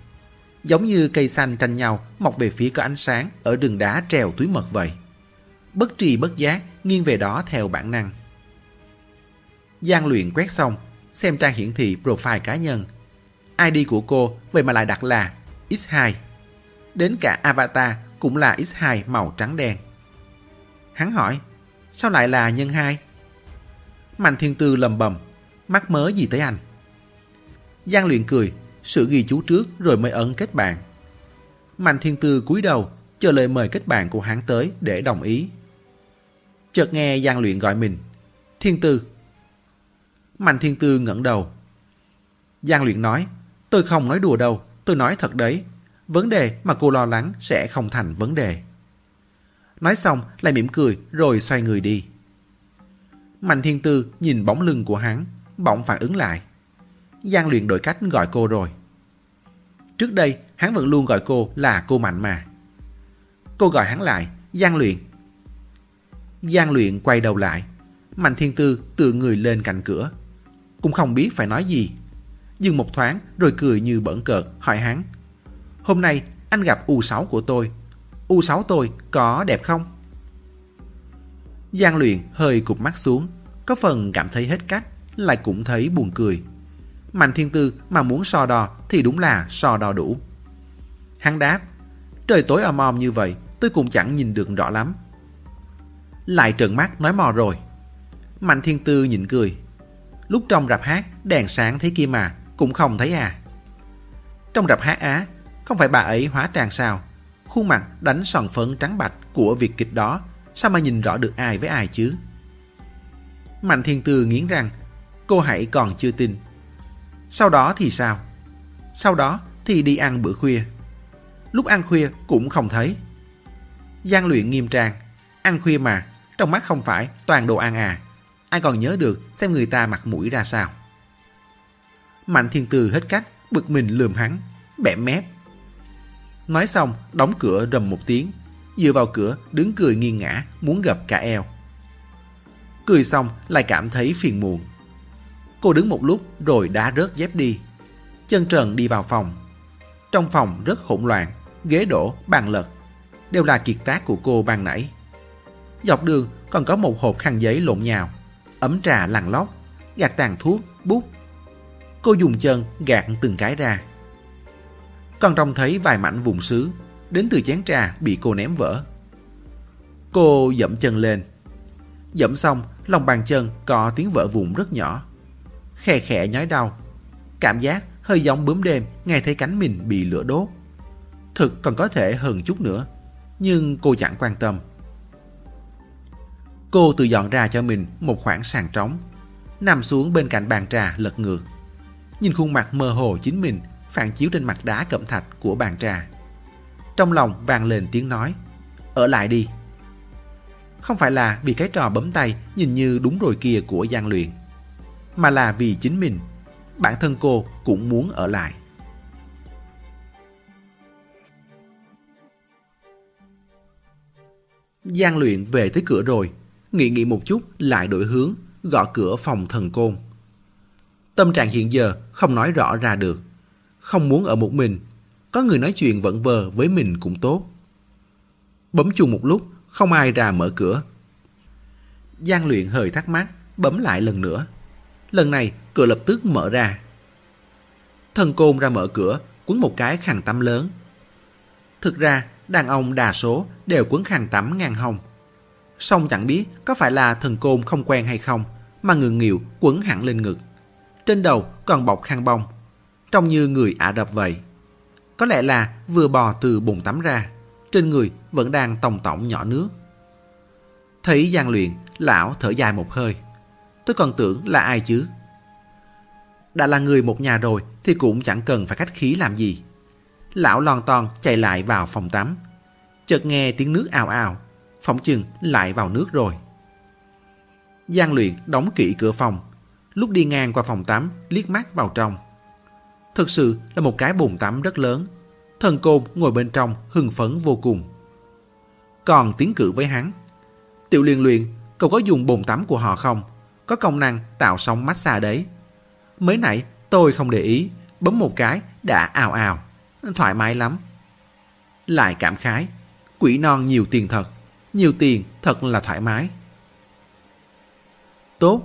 giống như cây xanh tranh nhau mọc về phía có ánh sáng ở đường đá treo túi mật vậy. Bất trì bất giác nghiêng về đó theo bản năng. Giang luyện quét xong, xem trang hiển thị profile cá nhân. ID của cô vậy mà lại đặt là X2. Đến cả avatar cũng là X2 màu trắng đen. Hắn hỏi, sao lại là nhân 2? Mạnh thiên tư lầm bầm, mắc mớ gì tới anh? Giang luyện cười, sự ghi chú trước rồi mới ấn kết bạn. Mạnh Thiên Tư cúi đầu, chờ lời mời kết bạn của hắn tới để đồng ý. Chợt nghe Giang Luyện gọi mình. Thiên Tư. Mạnh Thiên Tư ngẩng đầu. Giang Luyện nói, tôi không nói đùa đâu, tôi nói thật đấy. Vấn đề mà cô lo lắng sẽ không thành vấn đề. Nói xong lại mỉm cười rồi xoay người đi. Mạnh Thiên Tư nhìn bóng lưng của hắn, bỗng phản ứng lại. Giang luyện đổi cách gọi cô rồi. Trước đây, hắn vẫn luôn gọi cô là cô Mạnh mà. Cô gọi hắn lại, Giang Luyện. Giang Luyện quay đầu lại. Mạnh Thiên Tư tự người lên cạnh cửa. Cũng không biết phải nói gì. Dừng một thoáng rồi cười như bẩn cợt hỏi hắn. Hôm nay anh gặp U6 của tôi. U6 tôi có đẹp không? Giang Luyện hơi cụp mắt xuống. Có phần cảm thấy hết cách, lại cũng thấy buồn cười. Mạnh Thiên Tư mà muốn so đo thì đúng là so đo đủ. Hắn đáp, trời tối om om như vậy, tôi cũng chẳng nhìn được rõ lắm. Lại trợn mắt nói mò rồi. Mạnh Thiên Tư nhịn cười. Lúc trong rạp hát, đèn sáng thế kia mà, cũng không thấy à. Trong rạp hát á, không phải bà ấy hóa trang sao? Khuôn mặt đánh sòn phấn trắng bạch của việc kịch đó, sao mà nhìn rõ được ai với ai chứ? Mạnh Thiên Tư nghiến răng, cô hãy còn chưa tin. Sau đó thì sao? Sau đó thì đi ăn bữa khuya. Lúc ăn khuya cũng không thấy. Giang luyện nghiêm trang, ăn khuya mà, trong mắt không phải toàn đồ ăn à. Ai còn nhớ được xem người ta mặt mũi ra sao. Mạnh Thiên từ hết cách, bực mình lườm hắn, bẻ mép. Nói xong, đóng cửa rầm một tiếng, dựa vào cửa đứng cười nghiêng ngã, muốn gặp cả eo. Cười xong lại cảm thấy phiền muộn. Cô đứng một lúc rồi đá rớt dép đi. Chân trần đi vào phòng. Trong phòng rất hỗn loạn, ghế đổ, bàn lật. Đều là kiệt tác của cô ban nãy. Dọc đường còn có một hộp khăn giấy lộn nhào, ấm trà lằn lóc, gạt tàn thuốc, bút. Cô dùng chân gạt từng cái ra. Còn trông thấy vài mảnh vùng sứ đến từ chén trà bị cô ném vỡ. Cô dẫm chân lên. Dẫm xong, lòng bàn chân có tiếng vỡ vụn rất nhỏ. Khe khẽ nhói đau. Cảm giác hơi giống bướm đêm nghe thấy cánh mình bị lửa đốt. Thực còn có thể hơn chút nữa, nhưng cô chẳng quan tâm. Cô tự dọn ra cho mình một khoảng sàn trống, nằm xuống bên cạnh bàn trà lật ngược. Nhìn khuôn mặt mơ hồ chính mình phản chiếu trên mặt đá cẩm thạch của bàn trà. Trong lòng vang lên tiếng nói, ở lại đi. Không phải là vì cái trò bấm tay nhìn như đúng rồi kia của gian Luyện, mà là vì chính mình. Bản thân cô cũng muốn ở lại. Giang Luyện về tới cửa rồi, nghĩ nghĩ một chút lại đổi hướng, gõ cửa phòng thần côn. Tâm trạng hiện giờ không nói rõ ra được. Không muốn ở một mình, có người nói chuyện vẫn vờ với mình cũng tốt. Bấm chuông một lúc, không ai ra mở cửa. Giang luyện hơi thắc mắc, bấm lại lần nữa. Lần này, cửa lập tức mở ra. Thần côn ra mở cửa, quấn một cái khăn tắm lớn. Thực ra, đàn ông đa số đều quấn khăn tắm ngang hông. Song chẳng biết có phải là thần côn không quen hay không, mà ngừng nghịu quấn hẳn lên ngực. Trên đầu còn bọc khăn bông, trông như người Ả Rập vậy. Có lẽ là vừa bò từ bồn tắm ra, trên người vẫn đang tòng tổng nhỏ nước. Thấy gian Luyện, lão thở dài một hơi. Tôi còn tưởng là ai chứ? Đã là người một nhà rồi thì cũng chẳng cần phải khách khí làm gì. Lão lon ton chạy lại vào phòng tắm. Chợt nghe tiếng nước ào ào, phỏng chừng lại vào nước rồi. Giang Luyện đóng kỹ cửa phòng, lúc đi ngang qua phòng tắm liếc mắt vào trong. Thực sự là một cái bồn tắm rất lớn. Thần côn ngồi bên trong hưng phấn vô cùng. Còn tiếng cử với hắn. Tiểu liên luyện, cậu có dùng bồn tắm của họ không? Có công năng tạo sóng massage đấy. Mới nãy tôi không để ý, bấm một cái đã ào ào. Thoải mái lắm. Lại cảm khái. Quỷ non nhiều tiền thật. Nhiều tiền thật là thoải mái. Tốt.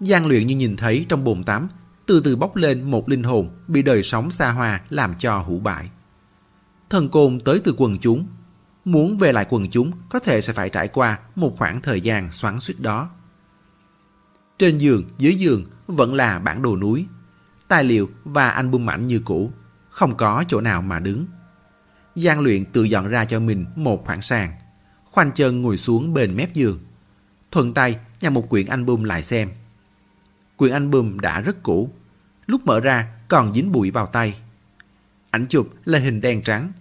gian luyện như nhìn thấy trong bồn tắm từ từ bốc lên một linh hồn bị đời sống xa hoa làm cho hủ bại. Thần côn tới từ quần chúng. Muốn về lại quần chúng có thể sẽ phải trải qua một khoảng thời gian xoắn suýt đó. Trên giường, dưới giường vẫn là bản đồ núi, tài liệu và album ảnh như cũ, không có chỗ nào mà đứng. Giang luyện tự dọn ra cho mình một khoảng sàn, khoanh chân ngồi xuống bên mép giường. Thuận tay nhặt một quyển album lại xem. Quyển album đã rất cũ, lúc mở ra còn dính bụi vào tay. Ảnh chụp là hình đen trắng,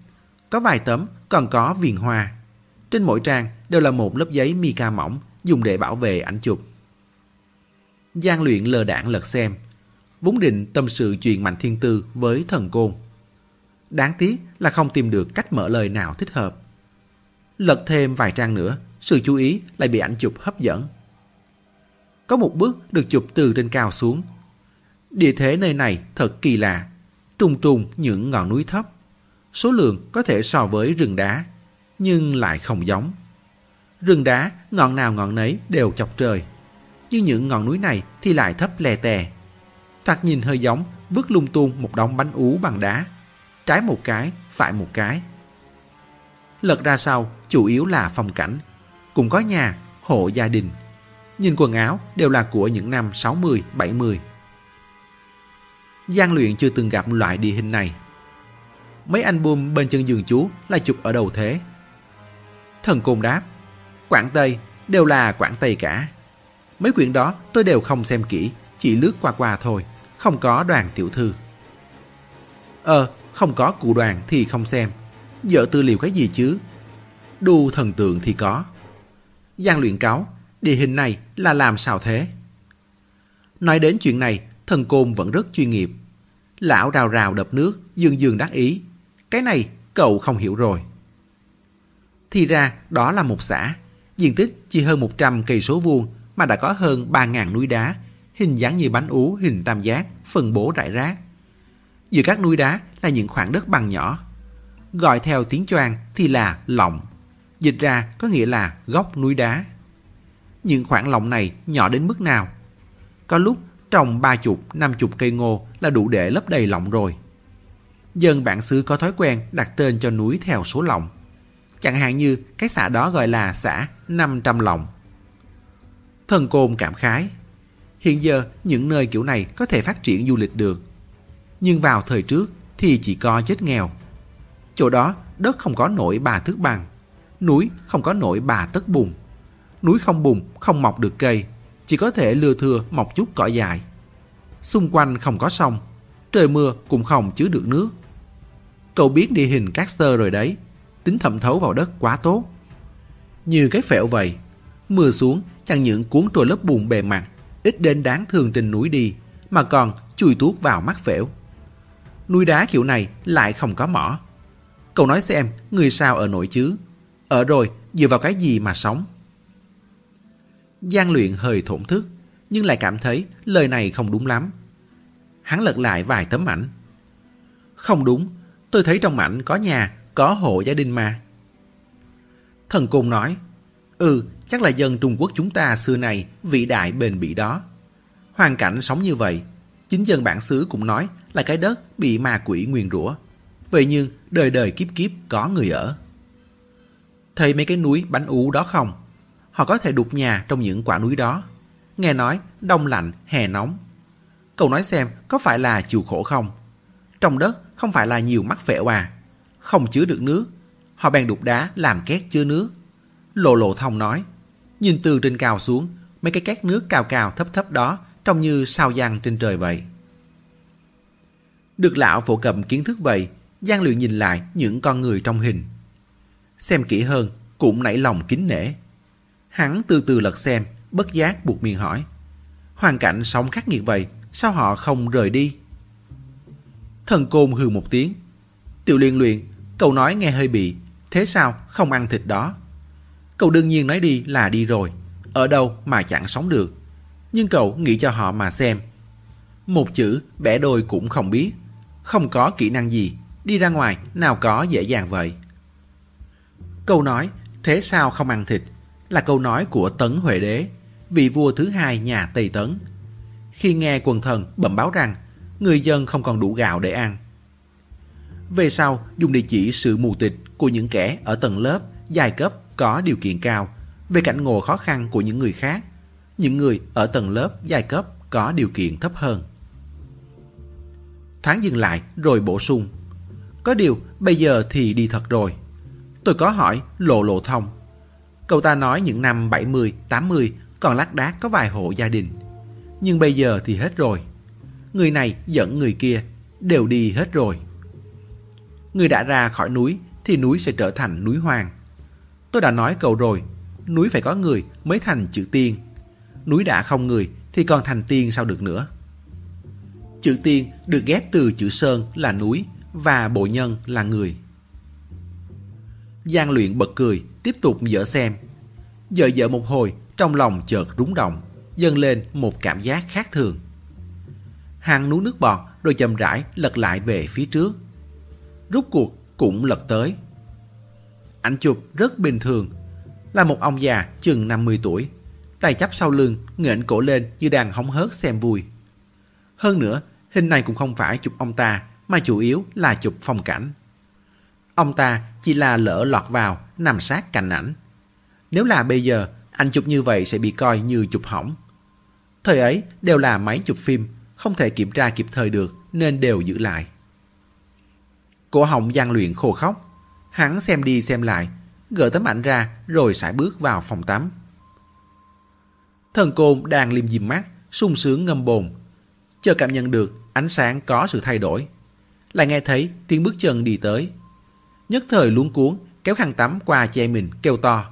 có vài tấm còn có viền hoa. Trên mỗi trang đều là một lớp giấy mica mỏng dùng để bảo vệ ảnh chụp gian luyện lờ đảng lật xem, vốn định tâm sự chuyện Mạnh Thiên Tư với thần côn. Đáng tiếc là không tìm được cách mở lời nào thích hợp. Lật thêm vài trang nữa, sự chú ý lại bị ảnh chụp hấp dẫn. Có một bức được chụp từ trên cao xuống. Địa thế nơi này thật kỳ lạ, trùng trùng những ngọn núi thấp. Số lượng có thể so với rừng đá, nhưng lại không giống. Rừng đá, ngọn nào ngọn nấy đều chọc trời như những ngọn núi này thì lại thấp lè tè. Thoạt nhìn hơi giống vứt lung tung một đống bánh ú bằng đá. Trái một cái, phải một cái. Lật ra sau, chủ yếu là phong cảnh. Cũng có nhà, hộ gia đình. Nhìn quần áo đều là của những năm 60, 70. Giang luyện chưa từng gặp loại địa hình này. Mấy album bên chân giường chú là chụp ở đầu thế. Thần Côn đáp, Quảng Tây đều là Quảng Tây cả. Mấy quyển đó tôi đều không xem kỹ, chỉ lướt qua qua thôi, không có đoàn tiểu thư. Ờ, không có cụ đoàn thì không xem. Dở tư liệu cái gì chứ? Đu thần tượng thì có. Giang luyện cáo, địa hình này là làm sao thế? Nói đến chuyện này, thần côn vẫn rất chuyên nghiệp. Lão rào rào đập nước, dương dương đắc ý. Cái này cậu không hiểu rồi. Thì ra đó là một xã, diện tích chỉ hơn 100 cây số vuông mà đã có hơn 3.000 núi đá, hình dáng như bánh ú hình tam giác, phân bố rải rác. Giữa các núi đá là những khoảng đất bằng nhỏ. Gọi theo tiếng choang thì là lọng. Dịch ra có nghĩa là góc núi đá. Những khoảng lọng này nhỏ đến mức nào? Có lúc trồng ba chục, năm chục cây ngô là đủ để lấp đầy lọng rồi. Dân bản xứ có thói quen đặt tên cho núi theo số lọng. Chẳng hạn như cái xã đó gọi là xã 500 lọng. Thần Côn cảm khái. Hiện giờ những nơi kiểu này có thể phát triển du lịch được. Nhưng vào thời trước thì chỉ có chết nghèo. Chỗ đó đất không có nổi bà thước bằng. Núi không có nổi bà tất bùn. Núi không bùn, không mọc được cây. Chỉ có thể lưa thưa mọc chút cỏ dài. Xung quanh không có sông. Trời mưa cũng không chứa được nước. Cậu biết địa hình Caster rồi đấy. Tính thẩm thấu vào đất quá tốt. Như cái phễu vậy. Mưa xuống chẳng những cuốn trôi lớp bùn bề mặt, ít đến đáng thương trên núi đi, mà còn chui tuốt vào mắt phễu. Núi đá kiểu này lại không có mỏ. Cậu nói xem, người sao ở nổi chứ? Ở rồi, dựa vào cái gì mà sống? Giang luyện hơi thổn thức, nhưng lại cảm thấy lời này không đúng lắm. Hắn lật lại vài tấm ảnh. Không đúng, tôi thấy trong ảnh có nhà, có hộ gia đình mà. Thần Cung nói, Ừ, chắc là dân Trung Quốc chúng ta xưa này vĩ đại bền bỉ đó. Hoàn cảnh sống như vậy, chính dân bản xứ cũng nói là cái đất bị ma quỷ nguyền rủa. Vậy nhưng đời đời kiếp kiếp có người ở. Thấy mấy cái núi bánh ú đó không? Họ có thể đục nhà trong những quả núi đó. Nghe nói đông lạnh, hè nóng. Cậu nói xem có phải là chịu khổ không? Trong đất không phải là nhiều mắc phẹo à? Không chứa được nước. Họ bèn đục đá làm két chứa nước Lộ lộ thông nói, nhìn từ trên cao xuống, mấy cái cát nước cao cao thấp thấp đó trông như sao giăng trên trời vậy. Được lão phổ cập kiến thức vậy, Giang Luyện nhìn lại những con người trong hình. Xem kỹ hơn, cũng nảy lòng kính nể. Hắn từ từ lật xem, bất giác buộc miệng hỏi. Hoàn cảnh sống khắc nghiệt vậy, sao họ không rời đi? Thần côn hừ một tiếng. Tiểu liên luyện, cậu nói nghe hơi bị, thế sao không ăn thịt đó? Cậu đương nhiên nói đi là đi rồi. Ở đâu mà chẳng sống được. Nhưng cậu nghĩ cho họ mà xem. Một chữ bẻ đôi cũng không biết. Không có kỹ năng gì. Đi ra ngoài nào có dễ dàng vậy. Câu nói thế sao không ăn thịt là câu nói của Tấn Huệ Đế, vị vua thứ hai nhà Tây Tấn. Khi nghe quần thần bẩm báo rằng người dân không còn đủ gạo để ăn. Về sau, dùng địa chỉ sự mù tịch của những kẻ ở tầng lớp, giai cấp có điều kiện cao về cảnh ngộ khó khăn của những người khác, những người ở tầng lớp giai cấp có điều kiện thấp hơn. Thoáng dừng lại rồi bổ sung. Có điều bây giờ thì đi thật rồi. Tôi có hỏi lộ lộ thông. Cậu ta nói những năm 70, 80 còn lác đác có vài hộ gia đình. Nhưng bây giờ thì hết rồi. Người này dẫn người kia đều đi hết rồi. Người đã ra khỏi núi thì núi sẽ trở thành núi hoang. Tôi đã nói cậu rồi, núi phải có người mới thành chữ tiên. Núi đã không người thì còn thành tiên sao được nữa. Chữ tiên được ghép từ chữ sơn là núi và bộ nhân là người. Giang luyện bật cười, tiếp tục dở xem. Dở dở một hồi, trong lòng chợt rúng động, dâng lên một cảm giác khác thường. hàng nuốt nước bọt rồi chậm rãi lật lại về phía trước. Rút cuộc cũng lật tới. Ảnh chụp rất bình thường, là một ông già chừng 50 tuổi, tay chắp sau lưng, nghển cổ lên như đang hóng hớt xem vui. Hơn nữa, hình này cũng không phải chụp ông ta, mà chủ yếu là chụp phong cảnh. Ông ta chỉ là lỡ lọt vào, nằm sát cạnh ảnh. Nếu là bây giờ, anh chụp như vậy sẽ bị coi như chụp hỏng. Thời ấy đều là máy chụp phim, không thể kiểm tra kịp thời được nên đều giữ lại. Cổ họng gian luyện khô khóc. Hắn xem đi xem lại, gỡ tấm ảnh ra rồi sải bước vào phòng tắm. Thần côn đang liêm diêm mắt, sung sướng ngâm bồn. Chờ cảm nhận được ánh sáng có sự thay đổi. Lại nghe thấy tiếng bước chân đi tới. Nhất thời luống cuốn, kéo khăn tắm qua che mình kêu to.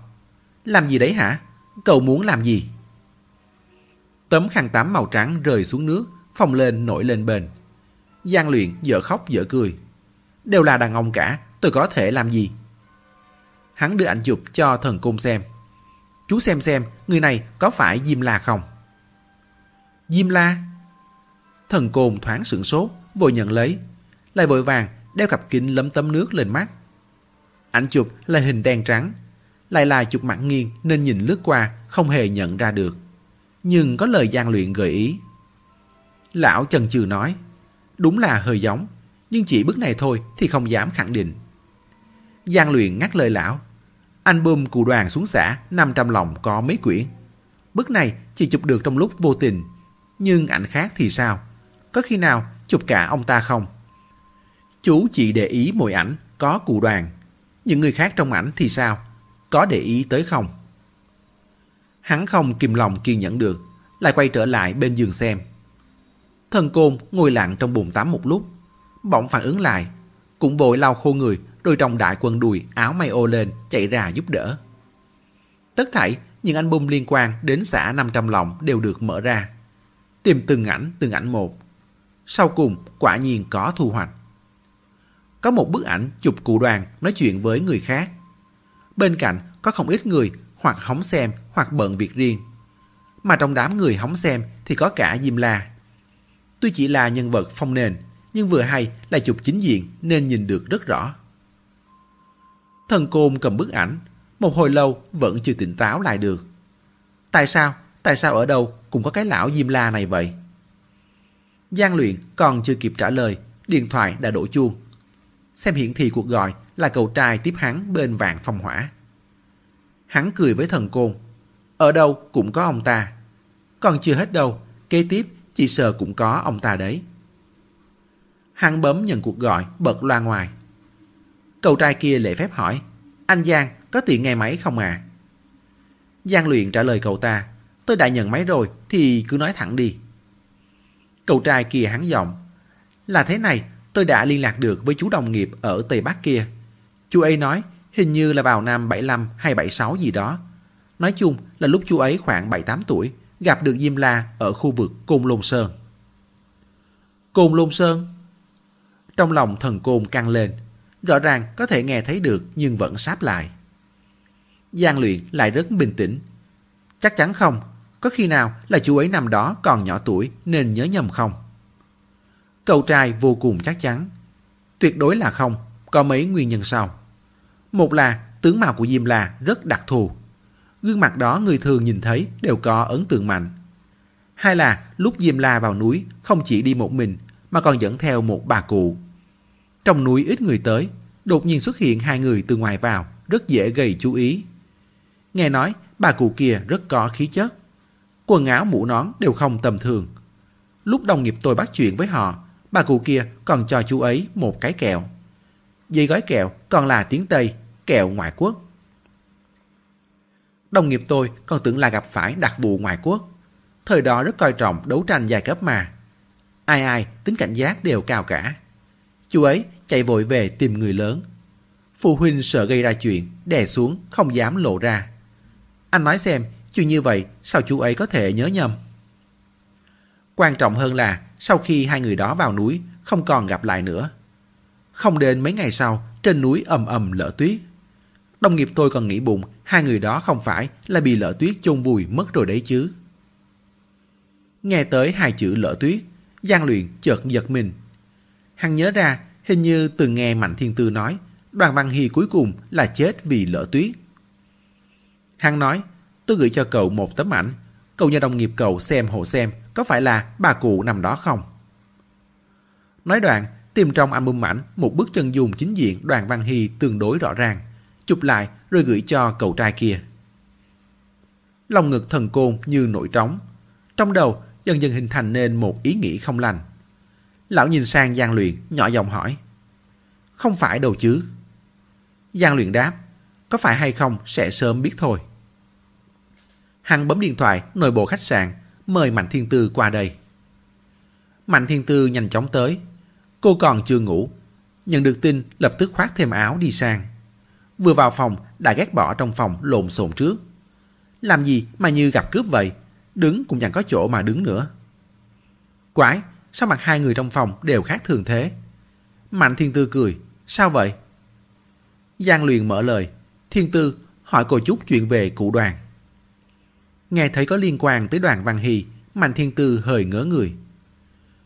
Làm gì đấy hả? Cậu muốn làm gì? Tấm khăn tắm màu trắng rơi xuống nước, phồng lên nổi lên bền. Giang luyện dở khóc dở cười. Đều là đàn ông cả, tôi có thể làm gì? Hắn đưa ảnh chụp cho thần cung xem. Chú xem xem, người này có phải Diêm La không? Diêm La? Thần côn thoáng sửng sốt, vội nhận lấy. Lại vội vàng đeo cặp kính lấm tấm nước lên mắt. Ảnh chụp là hình đen trắng. Lại là chụp mặt nghiêng nên nhìn lướt qua không hề nhận ra được. Nhưng có lời gian luyện gợi ý. Lão chần chừ nói. Đúng là hơi giống. Nhưng chỉ bức này thôi thì không dám khẳng định. Giang luyện ngắt lời lão. Album cụ đoàn xuống xã 500 lòng có mấy quyển. Bức này chỉ chụp được trong lúc vô tình. Nhưng ảnh khác thì sao? Có khi nào chụp cả ông ta không? Chú chỉ để ý mỗi ảnh có cụ đoàn. Những người khác trong ảnh thì sao? Có để ý tới không? Hắn không kìm lòng kiên nhẫn được, lại quay trở lại bên giường xem. Thần côn ngồi lặng trong bồn tắm một lúc, bỗng phản ứng lại, cũng vội lau khô người rồi trong đại quần đùi áo may ô lên chạy ra giúp đỡ. Tất thảy những album liên quan đến xã 500 lòng đều được mở ra. Tìm từng ảnh từng ảnh một. Sau cùng quả nhiên có thu hoạch. Có một bức ảnh chụp cụ đoàn nói chuyện với người khác. Bên cạnh có không ít người hoặc hóng xem hoặc bận việc riêng. Mà trong đám người hóng xem thì có cả Diêm La. Tuy chỉ là nhân vật phong nền, nhưng vừa hay là chụp chính diện nên nhìn được rất rõ. Thần côn cầm bức ảnh, một hồi lâu vẫn chưa tỉnh táo lại được. Tại sao? Tại sao ở đâu cũng có cái lão Diêm La này vậy? Giang luyện còn chưa kịp trả lời, điện thoại đã đổ chuông. Xem hiển thị cuộc gọi là cậu trai tiếp hắn bên vạn phong hỏa. Hắn cười với thần côn. Ở đâu cũng có ông ta. Còn chưa hết đâu, kế tiếp chỉ sợ cũng có ông ta đấy. Hắn bấm nhận cuộc gọi, bật loa ngoài. Cậu trai kia lễ phép hỏi, anh Giang có tiện nghe máy không à? Giang luyện trả lời cậu ta, tôi đã nhận máy rồi thì cứ nói thẳng đi. Cậu trai kia hắn giọng, là thế này, tôi đã liên lạc được với chú đồng nghiệp ở Tây Bắc kia. Chú ấy nói hình như là vào năm 75 hay 76 gì đó. Nói chung là lúc chú ấy khoảng 7-8 tuổi, gặp được Diêm La ở khu vực Côn Lôn Sơn. Côn Lôn Sơn? Trong lòng thần côn căng lên, rõ ràng có thể nghe thấy được nhưng vẫn sáp lại. Giang luyện lại rất bình tĩnh. Chắc chắn không, có khi nào là chú ấy năm đó còn nhỏ tuổi nên nhớ nhầm không? Cậu trai vô cùng chắc chắn. Tuyệt đối là không, có mấy nguyên nhân sau. Một là tướng mạo của Diêm La rất đặc thù. Gương mặt đó người thường nhìn thấy đều có ấn tượng mạnh. Hai là lúc Diêm La vào núi không chỉ đi một mình mà còn dẫn theo một bà cụ. Trong núi ít người tới, đột nhiên xuất hiện hai người từ ngoài vào, rất dễ gây chú ý. Nghe nói bà cụ kia rất có khí chất. Quần áo mũ nón đều không tầm thường. Lúc đồng nghiệp tôi bắt chuyện với họ, bà cụ kia còn cho chú ấy một cái kẹo. Dây gói kẹo còn là tiếng Tây, kẹo ngoại quốc. Đồng nghiệp tôi còn tưởng là gặp phải đặc vụ ngoại quốc. Thời đó rất coi trọng đấu tranh giai cấp mà. Ai ai tính cảnh giác đều cao cả. Chú ấy chạy vội về tìm người lớn. Phụ huynh sợ gây ra chuyện, đè xuống, không dám lộ ra. Anh nói xem, chuyện như vậy sao chú ấy có thể nhớ nhầm? Quan trọng hơn là sau khi hai người đó vào núi, không còn gặp lại nữa. Không đến mấy ngày sau, trên núi ầm ầm lở tuyết. Đồng nghiệp tôi còn nghĩ bụng hai người đó không phải là bị lỡ tuyết chôn vùi mất rồi đấy chứ. Nghe tới hai chữ lỡ tuyết, Giang Luyện chợt giật mình. Hắn nhớ ra hình như từng nghe Mạnh Thiên Tư nói đoàn Văn Hy cuối cùng là chết vì lỡ tuyết. Hắn nói, tôi gửi cho cậu một tấm ảnh, cậu nhờ đồng nghiệp cậu xem hộ xem có phải là bà cụ nằm đó không. Nói đoạn, tìm trong album ảnh một bức chân dung chính diện đoàn Văn Hy tương đối rõ ràng, chụp lại rồi gửi cho cậu trai kia. Lòng ngực thần côn như nổi trống. Trong đầu dần dần hình thành nên một ý nghĩ không lành. Lão nhìn sang Giang Luyện, nhỏ giọng hỏi. Không phải đâu chứ. Giang Luyện đáp, có phải hay không sẽ sớm biết thôi. Hằng bấm điện thoại nội bộ khách sạn, mời Mạnh Thiên Tư qua đây. Mạnh Thiên Tư nhanh chóng tới. Cô còn chưa ngủ. Nhận được tin lập tức khoác thêm áo đi sang. Vừa vào phòng đã ghét bỏ trong phòng lộn xộn trước. Làm gì mà như gặp cướp vậy, đứng cũng chẳng có chỗ mà đứng nữa. Quái, sao mặt hai người trong phòng đều khác thường thế? Mạnh Thiên Tư cười, sao vậy? Giang Luyện mở lời, Thiên Tư hỏi cô chút chuyện về cụ đoàn. Nghe thấy có liên quan tới đoàn Văn Hy, Mạnh Thiên Tư hơi ngỡ người.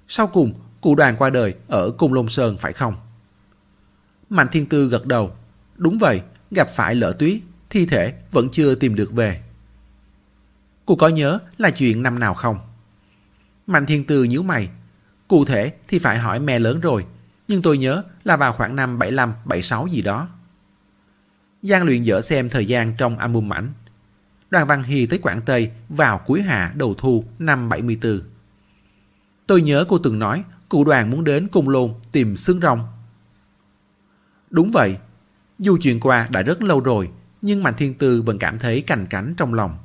Sau cùng, cụ đoàn qua đời ở Cung Lôn Sơn phải không? Mạnh Thiên Tư gật đầu. Đúng vậy, gặp phải lỡ tuyết, thi thể vẫn chưa tìm được về. Cô có nhớ là chuyện năm nào không? Mạnh Thiên Tư nhíu mày. Cụ thể thì phải hỏi mẹ lớn rồi, nhưng tôi nhớ là vào khoảng năm 75, 76 gì đó. Giang luyện dở xem thời gian trong album ảnh. Đoàn Văn Hy tới Quảng Tây vào cuối hạ đầu thu năm 74. Tôi nhớ cô từng nói cụ đoàn muốn đến Cung Lôn tìm xương rồng. Đúng vậy, dù chuyện qua đã rất lâu rồi, nhưng Mạnh Thiên Tư vẫn cảm thấy cành cánh trong lòng.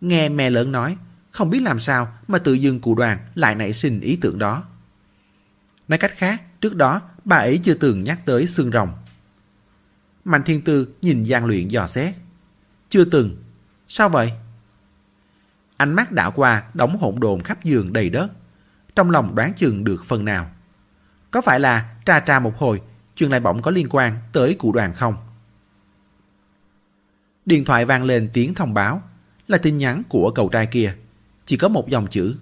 Nghe mẹ lớn nói, không biết làm sao mà tự dưng cụ đoàn lại nảy sinh ý tưởng đó. Nói cách khác, trước đó bà ấy chưa từng nhắc tới xương rồng. Mạnh Thiên Tư nhìn Giang Luyện dò xét. Chưa từng. Sao vậy? Ánh mắt đảo qua đóng hỗn độn khắp giường đầy đất. Trong lòng đoán chừng được phần nào. Có phải là tra tra một hồi, chuyện lại bỗng có liên quan tới cụ đoàn không? Điện thoại vang lên tiếng thông báo là tin nhắn của cậu trai kia. Chỉ có một dòng chữ.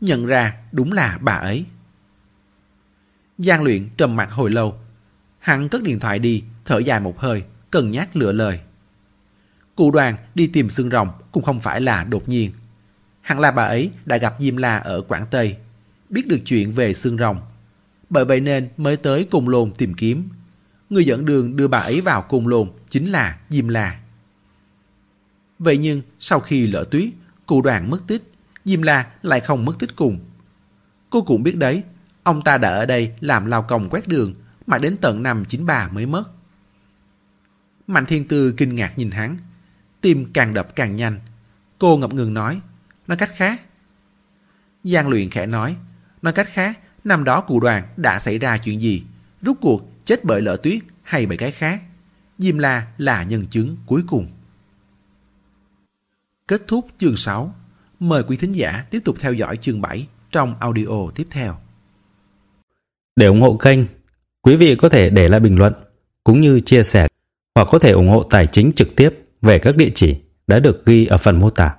Nhận ra đúng là bà ấy. Giang luyện trầm mặt hồi lâu. Hắn cất điện thoại đi, thở dài một hơi, cân nhắc lựa lời. Cụ đoàn đi tìm xương rồng cũng không phải là đột nhiên. Hẳn là bà ấy đã gặp Diêm La ở Quảng Tây, biết được chuyện về xương rồng. Bởi vậy nên mới tới Cung Lôn tìm kiếm. Người dẫn đường đưa bà ấy vào Cung Lôn chính là Diêm La. Vậy nhưng sau khi lỡ tuyết, cụ đoàn mất tích, Diêm La lại không mất tích cùng. Cô cũng biết đấy, ông ta đã ở đây làm lao công quét đường mà đến tận năm 93 mới mất. Mạnh Thiên Tư kinh ngạc nhìn hắn, tim càng đập càng nhanh. Cô ngập ngừng nói, nói cách khác. Giang luyện khẽ nói, nói cách khác, năm đó cụ đoàn đã xảy ra chuyện gì? Rút cuộc chết bởi lỡ tuyết hay bởi cái khác? Diêm La là nhân chứng cuối cùng. Kết thúc chương 6. Mời quý thính giả tiếp tục theo dõi chương 7 trong audio tiếp theo. Để ủng hộ kênh, quý vị có thể để lại bình luận cũng như chia sẻ hoặc có thể ủng hộ tài chính trực tiếp về các địa chỉ đã được ghi ở phần mô tả.